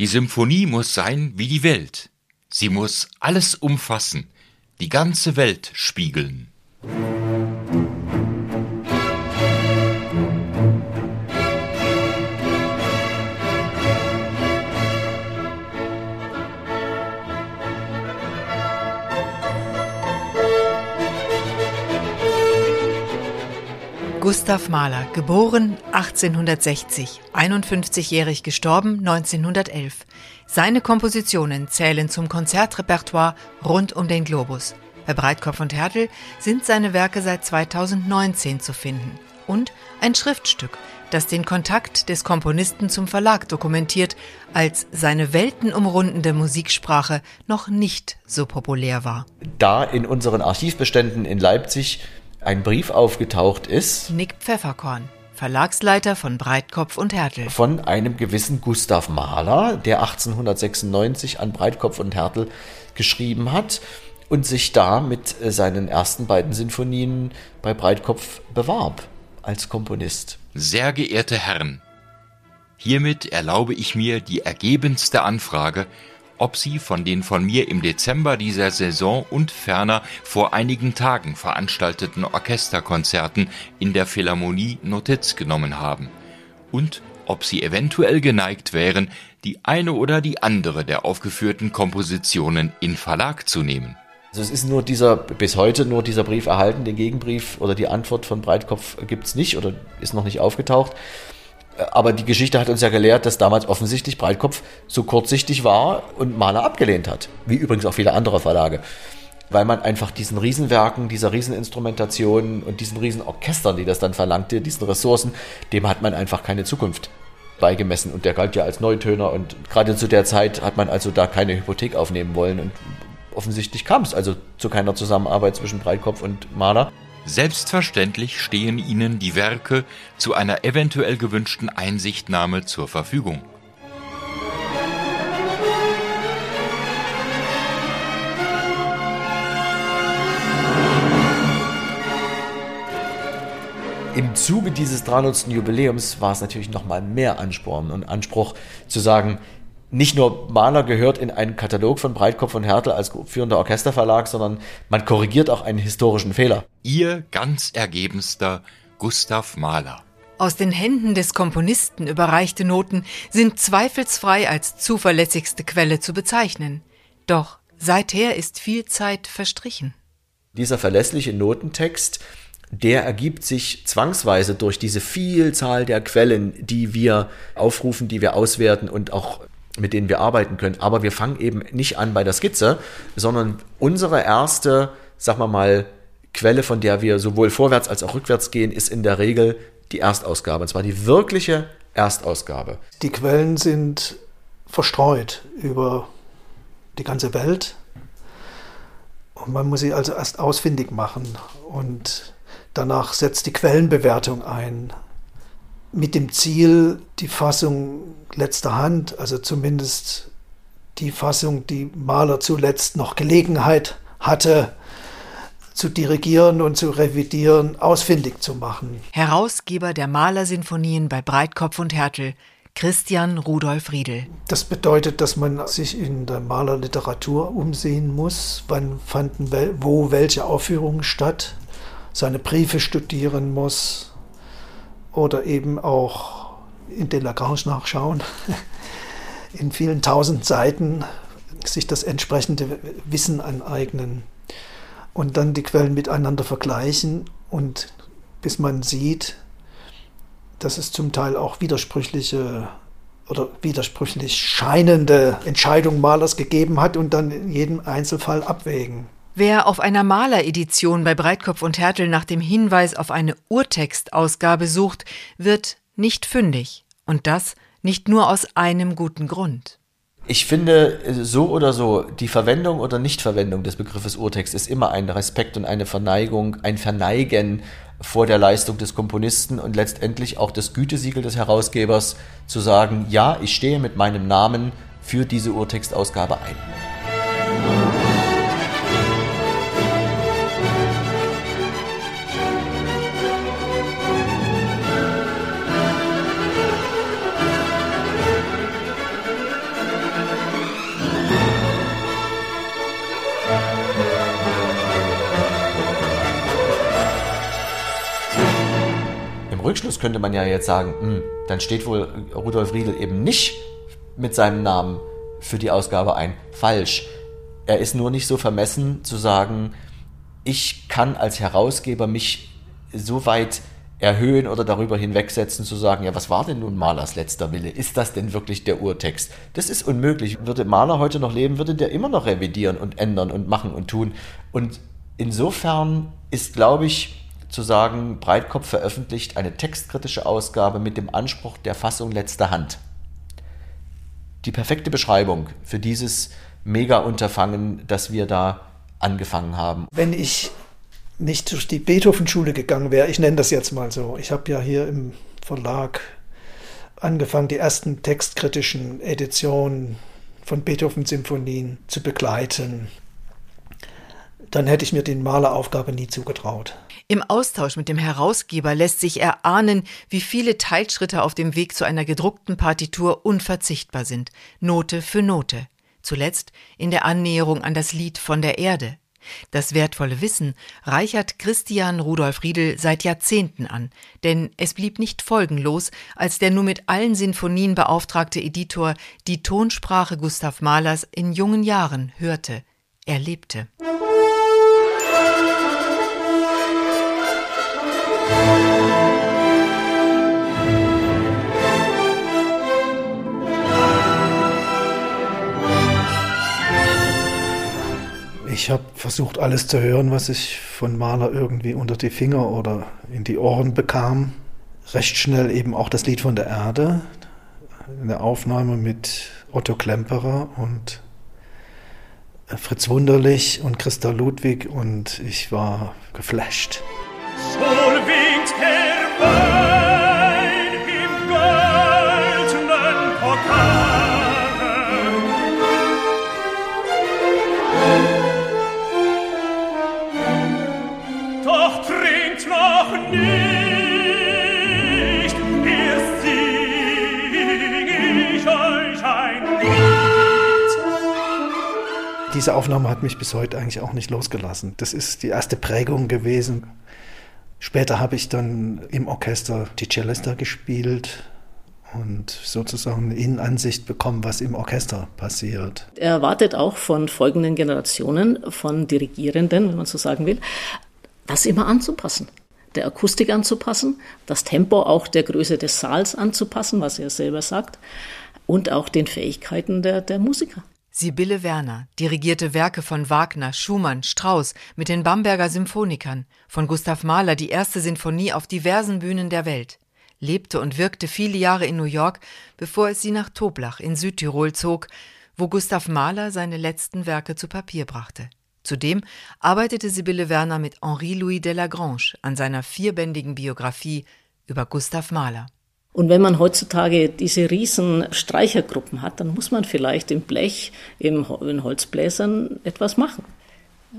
Die Symphonie muss sein wie die Welt. Sie muss alles umfassen, die ganze Welt spiegeln. Gustav Mahler, geboren 1860, 51-jährig gestorben 1911. Seine Kompositionen zählen zum Konzertrepertoire rund um den Globus. Bei Breitkopf und Härtel sind seine Werke seit 2019 zu finden. Und ein Schriftstück, das den Kontakt des Komponisten zum Verlag dokumentiert, als seine weltenumrundende Musiksprache noch nicht so populär war. Da in unseren Archivbeständen in Leipzig ein Brief aufgetaucht ist. Nick Pfefferkorn, Verlagsleiter von Breitkopf und Härtel. Von einem gewissen Gustav Mahler, der 1896 an Breitkopf und Härtel geschrieben hat und sich da mit äh, seinen ersten beiden Sinfonien bei Breitkopf bewarb als Komponist. Sehr geehrte Herren, hiermit erlaube ich mir die ergebenste Anfrage, ob sie von den von mir im Dezember dieser Saison und ferner vor einigen Tagen veranstalteten Orchesterkonzerten in der Philharmonie Notiz genommen haben und ob sie eventuell geneigt wären, die eine oder die andere der aufgeführten Kompositionen in Verlag zu nehmen. Also es ist nur dieser, bis heute nur dieser Brief erhalten, den Gegenbrief oder die Antwort von Breitkopf gibt es nicht oder ist noch nicht aufgetaucht. Aber die Geschichte hat uns ja gelehrt, dass damals offensichtlich Breitkopf so kurzsichtig war und Mahler abgelehnt hat. Wie übrigens auch viele andere Verlage. Weil man einfach diesen Riesenwerken, dieser Rieseninstrumentation und diesen Riesenorchestern, die das dann verlangte, diesen Ressourcen, dem hat man einfach keine Zukunft beigemessen. Und der galt ja als Neutöner und gerade zu der Zeit hat man also da keine Hypothek aufnehmen wollen. Und offensichtlich kam es also zu keiner Zusammenarbeit zwischen Breitkopf und Mahler. Selbstverständlich stehen Ihnen die Werke zu einer eventuell gewünschten Einsichtnahme zur Verfügung. Im Zuge dieses 300. Jubiläums war es natürlich nochmal mehr Ansporn und Anspruch zu sagen, nicht nur Mahler gehört in einen Katalog von Breitkopf und Härtel als führender Orchesterverlag, sondern man korrigiert auch einen historischen Fehler. Ihr ganz ergebenster Gustav Mahler. Aus den Händen des Komponisten überreichte Noten sind zweifelsfrei als zuverlässigste Quelle zu bezeichnen. Doch seither ist viel Zeit verstrichen. Dieser verlässliche Notentext, der ergibt sich zwangsweise durch diese Vielzahl der Quellen, die wir aufrufen, die wir auswerten und auch mit denen wir arbeiten können. Aber wir fangen eben nicht an bei der Skizze, sondern unsere erste, sagen wir mal, Quelle, von der wir sowohl vorwärts als auch rückwärts gehen, ist in der Regel die Erstausgabe. Und zwar die wirkliche Erstausgabe. Die Quellen sind verstreut über die ganze Welt. Und man muss sie also erst ausfindig machen. Und danach setzt die Quellenbewertung ein mit dem Ziel, die Fassung letzter Hand, also zumindest die Fassung, die Maler zuletzt noch Gelegenheit hatte, zu dirigieren und zu revidieren, ausfindig zu machen. Herausgeber der Malersinfonien bei Breitkopf und Härtel, Christian Rudolf Riedel. Das bedeutet, dass man sich in der Malerliteratur umsehen muss, wann fanden wo welche Aufführungen statt, seine Briefe studieren muss, oder eben auch in Delagrange nachschauen, in vielen tausend Seiten sich das entsprechende Wissen aneignen und dann die Quellen miteinander vergleichen und bis man sieht, dass es zum Teil auch widersprüchliche oder widersprüchlich scheinende Entscheidungen Malers gegeben hat und dann in jedem Einzelfall abwägen. Wer auf einer Maleredition bei Breitkopf und Härtel nach dem Hinweis auf eine Urtextausgabe sucht, wird nicht fündig. Und das nicht nur aus einem guten Grund. Ich finde, so oder so, die Verwendung oder Nichtverwendung des Begriffes Urtext ist immer ein Respekt und eine Verneigung, ein Verneigen vor der Leistung des Komponisten und letztendlich auch das Gütesiegel des Herausgebers zu sagen, ja, ich stehe mit meinem Namen für diese Urtextausgabe ein. Könnte man ja jetzt sagen, mh, hm, dann steht wohl Rudolf Riedel eben nicht mit seinem Namen für die Ausgabe ein. Falsch. Er ist nur nicht so vermessen zu sagen, ich kann als Herausgeber mich so weit erhöhen oder darüber hinwegsetzen, zu sagen, ja, was war denn nun Malers letzter Wille? Ist das denn wirklich der Urtext? Das ist unmöglich. Würde Maler heute noch leben, würde der immer noch revidieren und ändern und machen und tun. Und insofern ist, glaube ich, zu sagen, Breitkopf veröffentlicht eine textkritische Ausgabe mit dem Anspruch der Fassung letzter Hand. Die perfekte Beschreibung für dieses Mega-Unterfangen, das wir da angefangen haben. Wenn ich nicht durch die Beethoven-Schule gegangen wäre, ich nenne das jetzt mal so, ich habe ja hier im Verlag angefangen, die ersten textkritischen Editionen von Beethoven-Symphonien zu begleiten, dann hätte ich mir die Maleraufgabe nie zugetraut. Im Austausch mit dem Herausgeber lässt sich erahnen, wie viele Teilschritte auf dem Weg zu einer gedruckten Partitur unverzichtbar sind, Note für Note. Zuletzt in der Annäherung an das Lied von der Erde. Das wertvolle Wissen reichert Christian Rudolf Riedel seit Jahrzehnten an, denn es blieb nicht folgenlos, als der nur mit allen Sinfonien beauftragte Editor die Tonsprache Gustav Mahlers in jungen Jahren hörte, erlebte. Ich versucht, alles zu hören, was ich von Mahler irgendwie unter die Finger oder in die Ohren bekam. Recht schnell eben auch das Lied von der Erde, eine Aufnahme mit Otto Klemperer und Fritz Wunderlich und Christa Ludwig und ich war geflasht. So winkt der Diese Aufnahme hat mich bis heute eigentlich auch nicht losgelassen. Das ist die erste Prägung gewesen. Später habe ich dann im Orchester die Celesta gespielt und sozusagen eine Innenansicht bekommen, was im Orchester passiert. Er erwartet auch von folgenden Generationen von Dirigierenden, wenn man so sagen will, das immer anzupassen. Der Akustik anzupassen, das Tempo auch der Größe des Saals anzupassen, was er selber sagt, und auch den Fähigkeiten der, der Musiker. Sibylle Werner dirigierte Werke von Wagner, Schumann, Strauss mit den Bamberger Symphonikern, von Gustav Mahler die erste Sinfonie auf diversen Bühnen der Welt, lebte und wirkte viele Jahre in New York, bevor es sie nach Toblach in Südtirol zog, wo Gustav Mahler seine letzten Werke zu Papier brachte. Zudem arbeitete Sibylle Werner mit Henri-Louis de Lagrange an seiner vierbändigen Biografie über Gustav Mahler. Und wenn man heutzutage diese riesen Streichergruppen hat, dann muss man vielleicht im Blech, im, in Holzbläsern etwas machen.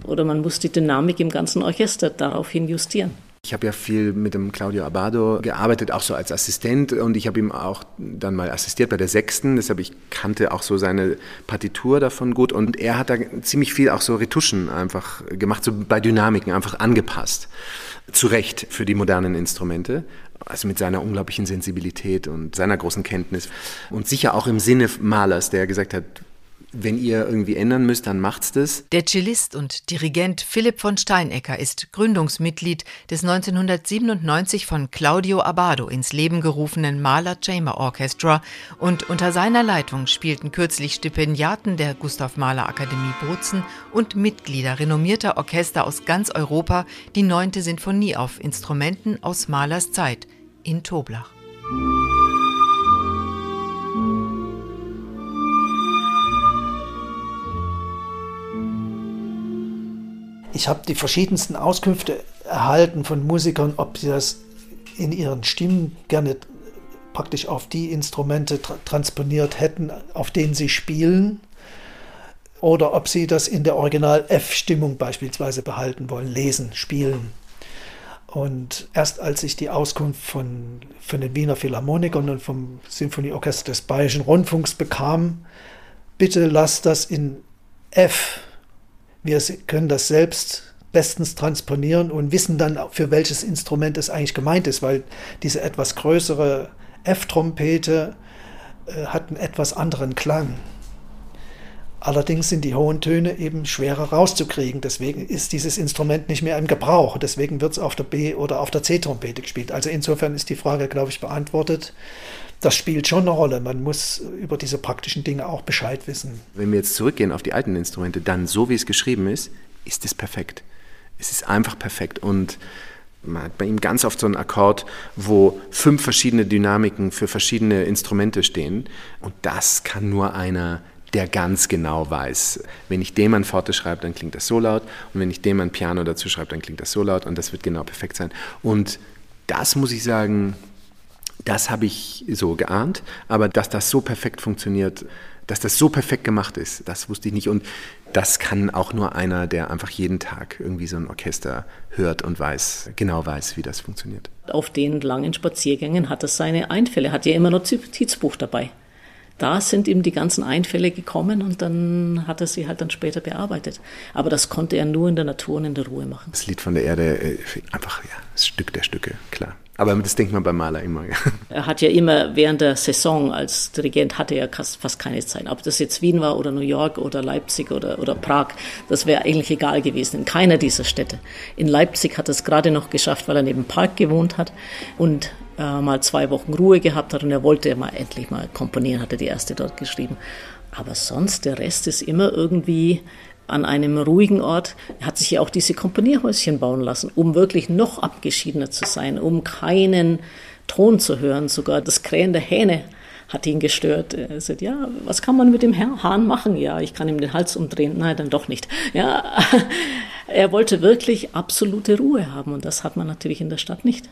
Oder man muss die Dynamik im ganzen Orchester daraufhin justieren. Ich habe ja viel mit dem Claudio Abado gearbeitet, auch so als Assistent und ich habe ihm auch dann mal assistiert bei der Sechsten, deshalb ich kannte auch so seine Partitur davon gut und er hat da ziemlich viel auch so Retuschen einfach gemacht, so bei Dynamiken einfach angepasst. Zu Recht für die modernen Instrumente also mit seiner unglaublichen Sensibilität und seiner großen Kenntnis. Und sicher auch im Sinne Malers, der gesagt hat, wenn ihr irgendwie ändern müsst, dann macht's das. Der Cellist und Dirigent Philipp von Steinecker ist Gründungsmitglied des 1997 von Claudio Abado ins Leben gerufenen Mahler Chamber Orchestra und unter seiner Leitung spielten kürzlich Stipendiaten der Gustav Mahler Akademie Bozen und Mitglieder renommierter Orchester aus ganz Europa die neunte Sinfonie auf Instrumenten aus Mahlers Zeit in Toblach. Ich habe die verschiedensten Auskünfte erhalten von Musikern, ob sie das in ihren Stimmen gerne praktisch auf die Instrumente tra transponiert hätten, auf denen sie spielen, oder ob sie das in der Original-F-Stimmung beispielsweise behalten wollen, lesen, spielen. Und erst als ich die Auskunft von, von den Wiener Philharmonikern und vom Symphonieorchester des Bayerischen Rundfunks bekam, bitte lasst das in F wir können das selbst bestens transponieren und wissen dann, für welches Instrument es eigentlich gemeint ist, weil diese etwas größere F-Trompete äh, hat einen etwas anderen Klang. Allerdings sind die hohen Töne eben schwerer rauszukriegen. Deswegen ist dieses Instrument nicht mehr im Gebrauch. Deswegen wird es auf der B- oder auf der C-Trompete gespielt. Also insofern ist die Frage, glaube ich, beantwortet. Das spielt schon eine Rolle. Man muss über diese praktischen Dinge auch Bescheid wissen. Wenn wir jetzt zurückgehen auf die alten Instrumente, dann so wie es geschrieben ist, ist es perfekt. Es ist einfach perfekt. Und man hat bei ihm ganz oft so einen Akkord, wo fünf verschiedene Dynamiken für verschiedene Instrumente stehen. Und das kann nur einer der ganz genau weiß, wenn ich dem ein Forte schreibe, dann klingt das so laut und wenn ich dem ein Piano dazu schreibe, dann klingt das so laut und das wird genau perfekt sein. Und das muss ich sagen, das habe ich so geahnt, aber dass das so perfekt funktioniert, dass das so perfekt gemacht ist, das wusste ich nicht. Und das kann auch nur einer, der einfach jeden Tag irgendwie so ein Orchester hört und weiß, genau weiß, wie das funktioniert. Auf den langen Spaziergängen hat er seine Einfälle, hat ja immer noch Notizbuch dabei da sind ihm die ganzen Einfälle gekommen und dann hat er sie halt dann später bearbeitet. Aber das konnte er nur in der Natur und in der Ruhe machen. Das Lied von der Erde, äh, einfach ja, das Stück der Stücke, klar. Aber das denkt man beim Maler immer. Ja. Er hat ja immer während der Saison als Dirigent hatte er fast keine Zeit. Ob das jetzt Wien war oder New York oder Leipzig oder, oder Prag, das wäre eigentlich egal gewesen in keiner dieser Städte. In Leipzig hat er es gerade noch geschafft, weil er neben Park gewohnt hat und äh, mal zwei Wochen Ruhe gehabt hat und er wollte mal endlich mal komponieren, hat er die erste dort geschrieben. Aber sonst, der Rest ist immer irgendwie an einem ruhigen Ort. Er hat sich ja auch diese Komponierhäuschen bauen lassen, um wirklich noch abgeschiedener zu sein, um keinen Ton zu hören. Sogar das Krähen der Hähne hat ihn gestört. Er sagt, ja, was kann man mit dem Hahn machen? Ja, ich kann ihm den Hals umdrehen. Nein, dann doch nicht. Ja, er wollte wirklich absolute Ruhe haben und das hat man natürlich in der Stadt nicht.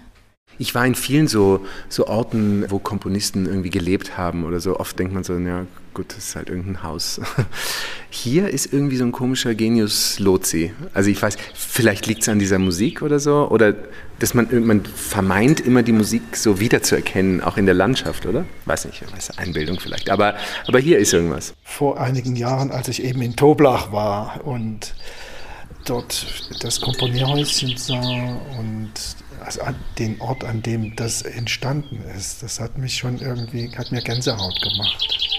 Ich war in vielen so, so Orten, wo Komponisten irgendwie gelebt haben oder so. Oft denkt man so, ja gut, das ist halt irgendein Haus. Hier ist irgendwie so ein komischer Genius Lozi. Also ich weiß, vielleicht liegt es an dieser Musik oder so. Oder dass man, man vermeint immer die Musik so wiederzuerkennen, auch in der Landschaft, oder? Weiß nicht, weiß, Einbildung vielleicht. Aber, aber hier ist irgendwas. Vor einigen Jahren, als ich eben in Toblach war und dort das Komponierhäuschen sah und also den Ort, an dem das entstanden ist, das hat mich schon irgendwie, hat mir Gänsehaut gemacht.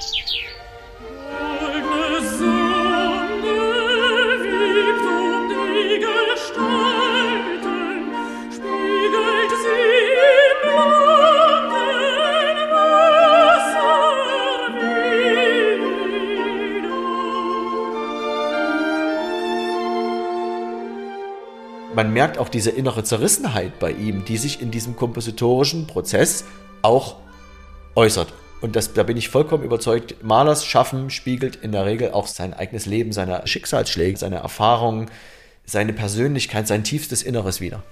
Man merkt auch diese innere Zerrissenheit bei ihm, die sich in diesem kompositorischen Prozess auch äußert. Und das, da bin ich vollkommen überzeugt, Malers Schaffen spiegelt in der Regel auch sein eigenes Leben, seine Schicksalsschläge, seine Erfahrungen, seine Persönlichkeit, sein tiefstes Inneres wider.